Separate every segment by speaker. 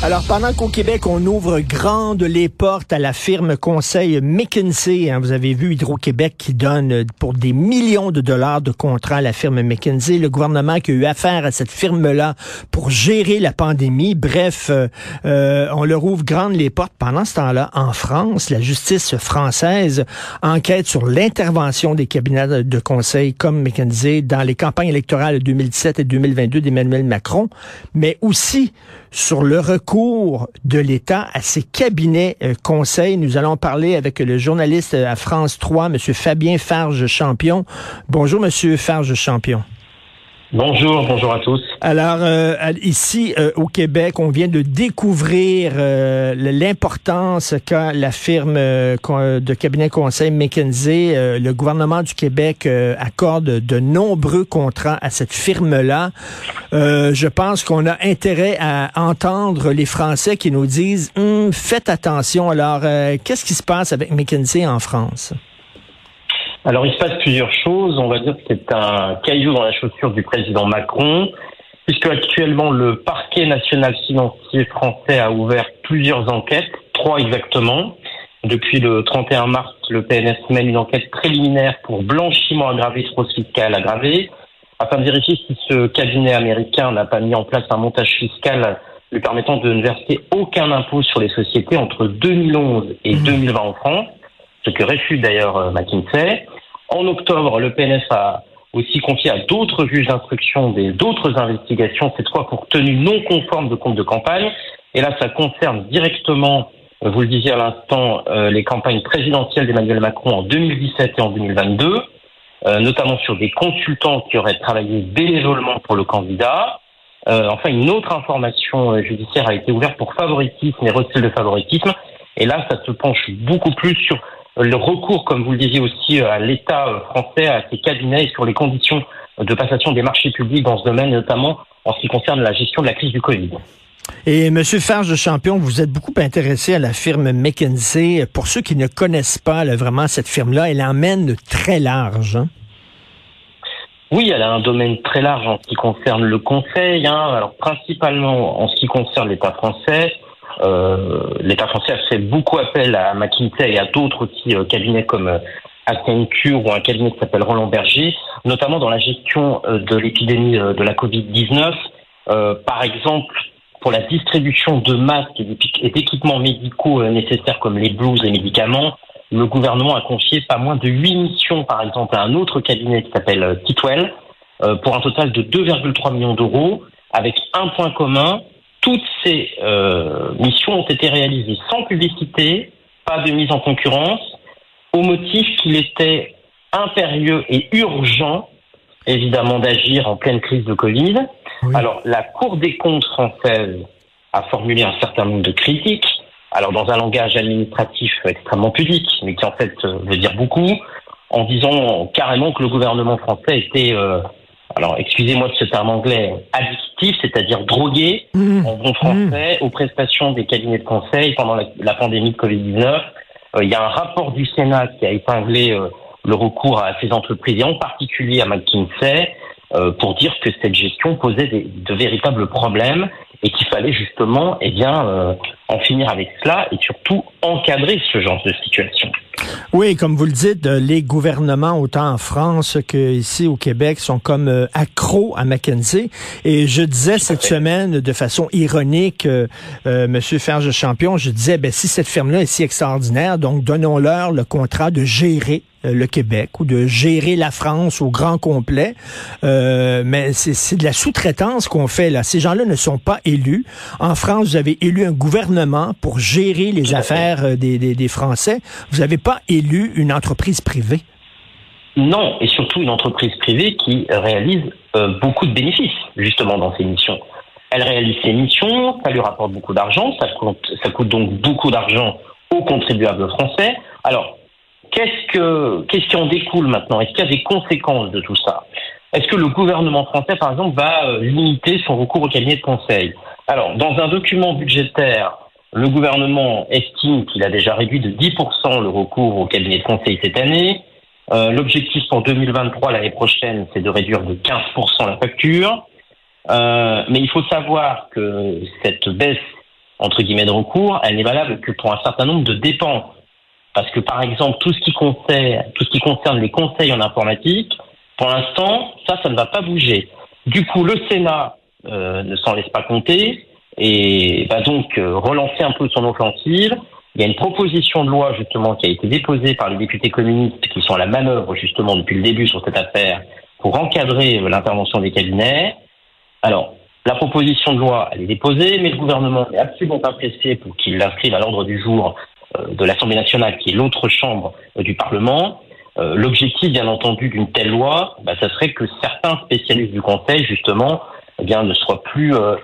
Speaker 1: Alors, pendant qu'au Québec, on ouvre grande les portes à la firme conseil McKinsey, hein, vous avez vu Hydro-Québec qui donne pour des millions de dollars de contrats à la firme McKinsey, le gouvernement qui a eu affaire à cette firme-là pour gérer la pandémie. Bref, euh, euh, on leur ouvre grande les portes. Pendant ce temps-là, en France, la justice française enquête sur l'intervention des cabinets de conseil comme McKinsey dans les campagnes électorales de 2017 et 2022 d'Emmanuel Macron, mais aussi sur le recours de l'État à ses cabinets euh, conseils. Nous allons parler avec le journaliste à France 3, M. Fabien Farge-Champion. Bonjour, M. Farge-Champion.
Speaker 2: Bonjour, bonjour à tous.
Speaker 1: Alors, euh, ici euh, au Québec, on vient de découvrir euh, l'importance qu'a la firme de cabinet conseil McKinsey. le gouvernement du Québec accorde de nombreux contrats à cette firme-là. je pense qu'on a intérêt à entendre les Français qui nous disent hum, faites attention. Alors, qu'est-ce qui se passe avec McKinsey en France?
Speaker 2: Alors il se passe plusieurs choses. On va dire que c'est un caillou dans la chaussure du président Macron, puisque actuellement le parquet national financier français a ouvert plusieurs enquêtes, trois exactement. Depuis le 31 mars, le PNS mène une enquête préliminaire pour blanchiment aggravé, fraude fiscale aggravée, afin de vérifier si ce cabinet américain n'a pas mis en place un montage fiscal lui permettant de ne verser aucun impôt sur les sociétés entre 2011 et 2020 mmh. en France, ce que réfute d'ailleurs euh, McKinsey. En octobre, le PNF a aussi confié à d'autres juges d'instruction d'autres investigations, cette fois pour tenue non conforme de compte de campagne. Et là, ça concerne directement, euh, vous le disiez à l'instant, euh, les campagnes présidentielles d'Emmanuel Macron en 2017 et en 2022, euh, notamment sur des consultants qui auraient travaillé bénévolement pour le candidat. enfin, une autre information judiciaire a été ouverte pour favoritisme et recel de favoritisme. Et là, ça se penche beaucoup plus sur le recours, comme vous le disiez aussi, à l'État euh, français, à ses cabinets et sur les conditions de passation des marchés publics dans ce domaine, notamment en ce qui concerne la gestion de la crise du Covid.
Speaker 1: Et M. Farge de Champion, vous êtes beaucoup intéressé à la firme McKinsey. Pour ceux qui ne connaissent pas vraiment cette firme-là, elle emmène très large. Hein?
Speaker 2: Oui, elle a un domaine très large en ce qui concerne le conseil. Hein. Alors principalement en ce qui concerne l'État français, euh, l'État français a fait beaucoup appel à McKinsey et à d'autres aussi euh, cabinets comme euh, Accenture ou un cabinet qui s'appelle Roland Berger, notamment dans la gestion de l'épidémie de la Covid-19. par exemple, pour la distribution de masques et d'équipements médicaux nécessaires comme les blouses et médicaments, le gouvernement a confié pas moins de huit missions, par exemple, à un autre cabinet qui s'appelle Titwell, pour un total de 2,3 millions d'euros, avec un point commun, toutes ces euh, missions ont été réalisées sans publicité, pas de mise en concurrence, au motif qu'il était impérieux et urgent, évidemment, d'agir en pleine crise de Covid. Alors, la Cour des comptes française a formulé un certain nombre de critiques, alors dans un langage administratif extrêmement pudique, mais qui en fait veut dire beaucoup, en disant carrément que le gouvernement français était euh, alors excusez-moi de ce terme anglais, addictif, c'est-à-dire drogué, mmh. en bon français, mmh. aux prestations des cabinets de conseil pendant la, pandémie de Covid-19. Euh, il y a un rapport du Sénat qui a épinglé euh, le recours à ces entreprises, et en particulier à McKinsey, euh, pour dire que cette gestion posait de véritables problèmes et qu'il fallait justement eh bien, en finir avec cela et surtout encadrer ce genre de situation.
Speaker 1: Oui, comme vous le dites, euh, les gouvernements, autant en France qu'ici au Québec, sont comme euh, accros à McKinsey. Et je disais cette semaine, de façon ironique, euh, euh Monsieur Ferge Champion, je disais, ben, si cette firme-là est si extraordinaire, donc donnons-leur le contrat de gérer euh, le Québec ou de gérer la France au grand complet. Euh, mais c'est de la sous-traitance qu'on fait là. Ces gens-là ne sont pas élus. En France, vous avez élu un gouvernement pour gérer les affaires euh, des, des, des Français. Vous n'avez pas élu une entreprise privée?
Speaker 2: Non, et surtout une entreprise privée qui réalise euh, beaucoup de bénéfices, justement, dans ses missions. Elle réalise ses missions, ça lui rapporte beaucoup d'argent, ça coûte, ça coûte donc beaucoup d'argent aux contribuables français. Alors, qu'est-ce que qu'est-ce qui en découle maintenant? Est-ce qu'il y a des conséquences de tout ça? Est-ce que le gouvernement français, par exemple, va euh, limiter son recours au cabinet de conseil? Alors, dans un document budgétaire, le gouvernement estime qu'il a déjà réduit de 10% le recours au cabinet de conseil cette année. Euh, l'objectif pour 2023, l'année prochaine, c'est de réduire de 15% la facture. Euh, mais il faut savoir que cette baisse, entre guillemets, de recours, elle n'est valable que pour un certain nombre de dépenses. Parce que, par exemple, tout ce qui concerne, tout ce qui concerne les conseils en informatique, pour l'instant, ça, ça ne va pas bouger. Du coup, le Sénat euh, ne s'en laisse pas compter et va donc relancer un peu son offensive il y a une proposition de loi justement qui a été déposée par les députés communistes qui sont à la manœuvre justement depuis le début sur cette affaire pour encadrer euh, l'intervention des cabinets. Alors, la proposition de loi, elle est déposée, mais le gouvernement est absolument pas pour qu'il l'inscrive à l'ordre du jour euh, de l'Assemblée nationale, qui est l'autre chambre euh, du Parlement. L'objectif, bien entendu, d'une telle loi, bah, ça serait que certains spécialistes du Conseil, justement, eh bien, ne soient plus euh,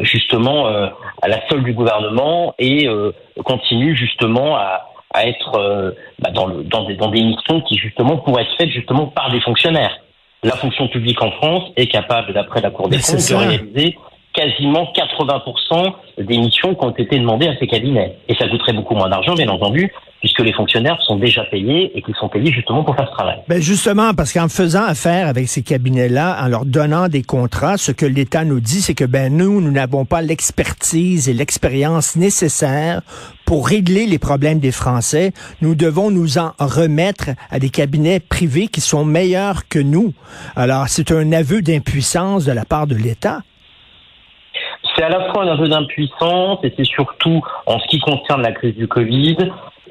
Speaker 2: justement euh, à la solde du gouvernement et euh, continue justement à, à être bah, dans, le, dans, des, dans des missions qui justement pourraient être faites justement par des fonctionnaires. La fonction publique en France est capable, d'après la Cour des comptes, de réaliser quasiment 80% des missions qui ont été demandées à ces cabinets. Et ça coûterait beaucoup moins d'argent, bien entendu, puisque les fonctionnaires sont déjà payés et qu'ils sont payés justement pour faire ce travail.
Speaker 1: Ben justement, parce qu'en faisant affaire avec ces cabinets-là, en leur donnant des contrats, ce que l'État nous dit, c'est que ben nous, nous n'avons pas l'expertise et l'expérience nécessaires pour régler les problèmes des Français. Nous devons nous en remettre à des cabinets privés qui sont meilleurs que nous. Alors, c'est un aveu d'impuissance de la part de l'État.
Speaker 2: C'est à la fois un aveu d'impuissance et c'est surtout, en ce qui concerne la crise du Covid,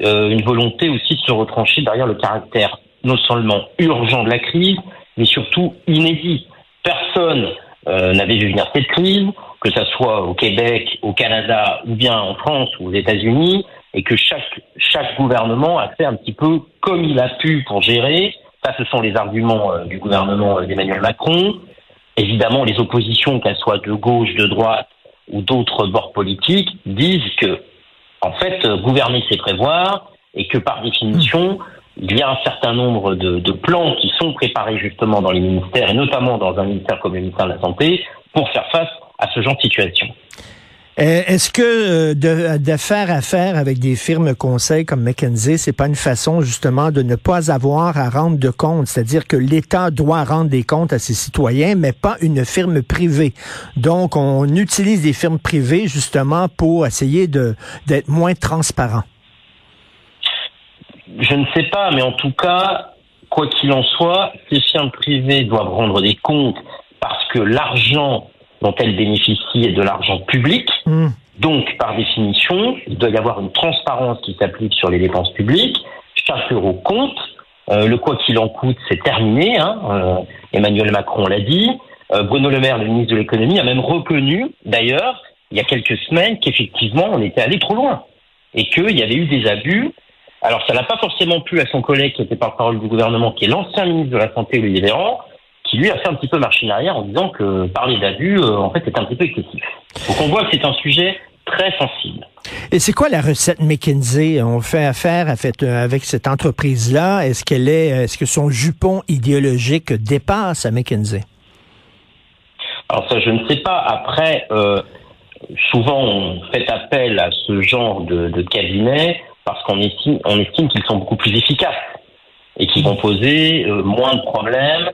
Speaker 2: euh, une volonté aussi de se retrancher derrière le caractère non seulement urgent de la crise, mais surtout inédit. Personne euh, n'avait vu venir cette crise, que ce soit au Québec, au Canada, ou bien en France ou aux États-Unis, et que chaque, chaque gouvernement a fait un petit peu comme il a pu pour gérer. Ça, ce sont les arguments euh, du gouvernement d'Emmanuel Macron. Évidemment, les oppositions, qu'elles soient de gauche, de droite ou d'autres bords politiques, disent que en fait, euh, gouverner, c'est prévoir, et que par définition, il y a un certain nombre de, plans qui sont préparés justement dans les ministères, et notamment dans un ministère comme le ministère de la Santé, pour faire face à ce genre de situation.
Speaker 1: Euh, est-ce que euh, de, de, faire affaire avec des firmes conseils comme McKinsey, c'est pas une façon justement de ne pas avoir à rendre de comptes, c'est-à-dire que l'État doit rendre des comptes à ses citoyens, mais pas une firme privée. Donc, on utilise des firmes privées justement pour essayer de d'être moins transparent.
Speaker 2: Je ne sais pas, mais en tout cas, quoi qu'il en soit, ces firmes privées doivent rendre des comptes parce que l'argent dont elle bénéficie est de l'argent public. Hmm. Donc, par définition, il doit y avoir une transparence qui s'applique sur les dépenses publiques. Chaque euro compte. Euh, le quoi qu'il en coûte, c'est terminé. Hein. Euh, Emmanuel Macron l'a dit. Euh, Bruno Le Maire, le ministre de l'économie, a même reconnu, d'ailleurs, il y a quelques semaines, qu'effectivement, on était allé trop loin et qu'il y avait eu des abus. Alors, ça n'a pas forcément plu à son collègue qui était porte-parole du gouvernement, qui est l'ancien ministre de la Santé, Olivier Véran, qui lui a fait un petit peu marcher arrière en disant que parler d'abus, euh, en fait, est un petit peu excessif. Donc on voit que c'est un sujet très sensible.
Speaker 1: Et c'est quoi la recette McKinsey On fait affaire euh, avec cette entreprise-là. Est-ce qu'elle est, est-ce que son jupon idéologique dépasse à McKinsey
Speaker 2: Alors ça, je ne sais pas. Après, euh, souvent on fait appel à ce genre de, de cabinet parce qu'on estime, on estime qu'ils sont beaucoup plus efficaces et qui vont poser moins de problèmes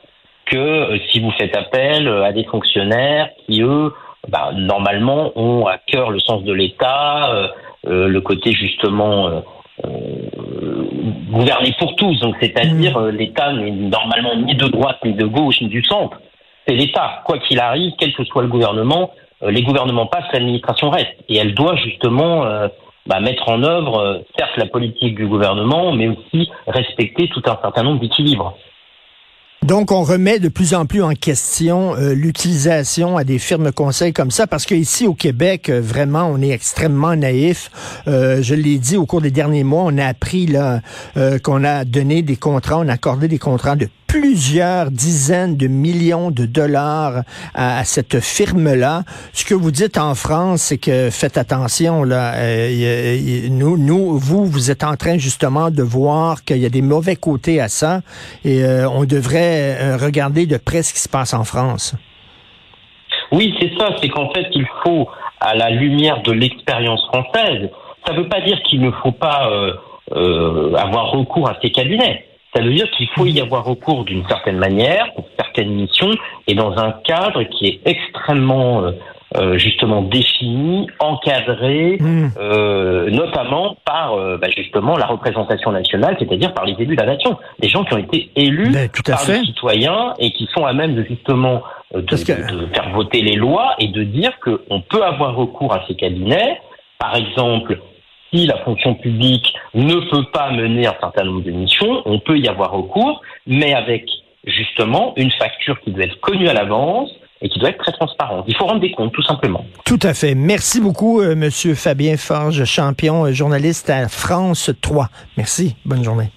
Speaker 2: que euh, si vous faites appel euh, à des fonctionnaires qui, eux, bah, normalement, ont à cœur le sens de l'État, euh, le côté justement gouverner pour tous. Donc, c'est-à-dire mmh. l'État n'est normalement ni de droite, ni de gauche, ni du centre. C'est l'État. Quoi qu'il arrive, quel que soit le gouvernement, les gouvernements passent, l'administration reste. Et elle doit justement bah, mettre en œuvre, certes, la politique du gouvernement, mais aussi respecter tout un certain nombre d'équilibres.
Speaker 1: Donc, on remet de plus en plus en question euh, l'utilisation à des firmes conseils comme ça, parce qu'ici au Québec, euh, vraiment, on est extrêmement naïf. Euh, je l'ai dit au cours des derniers mois, on a appris là qu'on a donné des contrats, on a accordé des contrats de plusieurs dizaines de millions de dollars à, cette firme-là. Ce que vous dites en France, c'est que faites attention là. nous, nous, vous, vous êtes en train justement de voir qu'il y a des mauvais côtés à ça, et on devrait euh, regarder de près ce qui se passe en France.
Speaker 2: Oui, c'est ça. C'est qu'en fait, il faut, à la lumière de l'expérience française, ça ne veut pas dire qu'il ne faut pas euh, euh, avoir recours à ces cabinets. Ça veut dire qu'il faut y avoir recours d'une certaine manière pour certaines missions et dans un cadre qui est extrêmement euh, justement défini, encadré, hmm. euh, notamment par euh, bah, justement la représentation nationale, c'est-à-dire par les élus de la nation, des gens qui ont été élus ben, par les citoyens et qui sont à même de justement de, de, faire voter les lois et de dire qu'on peut avoir recours à ces cabinets, par exemple. Si la fonction publique ne peut pas mener un certain nombre de missions, on peut y avoir recours, mais avec justement une facture qui doit être connue à l'avance, et qui doit être très transparent. Il faut rendre des comptes, tout simplement.
Speaker 1: Tout à fait. Merci beaucoup, euh, Monsieur Fabien Forge, champion, euh, journaliste à France 3. Merci. Bonne journée.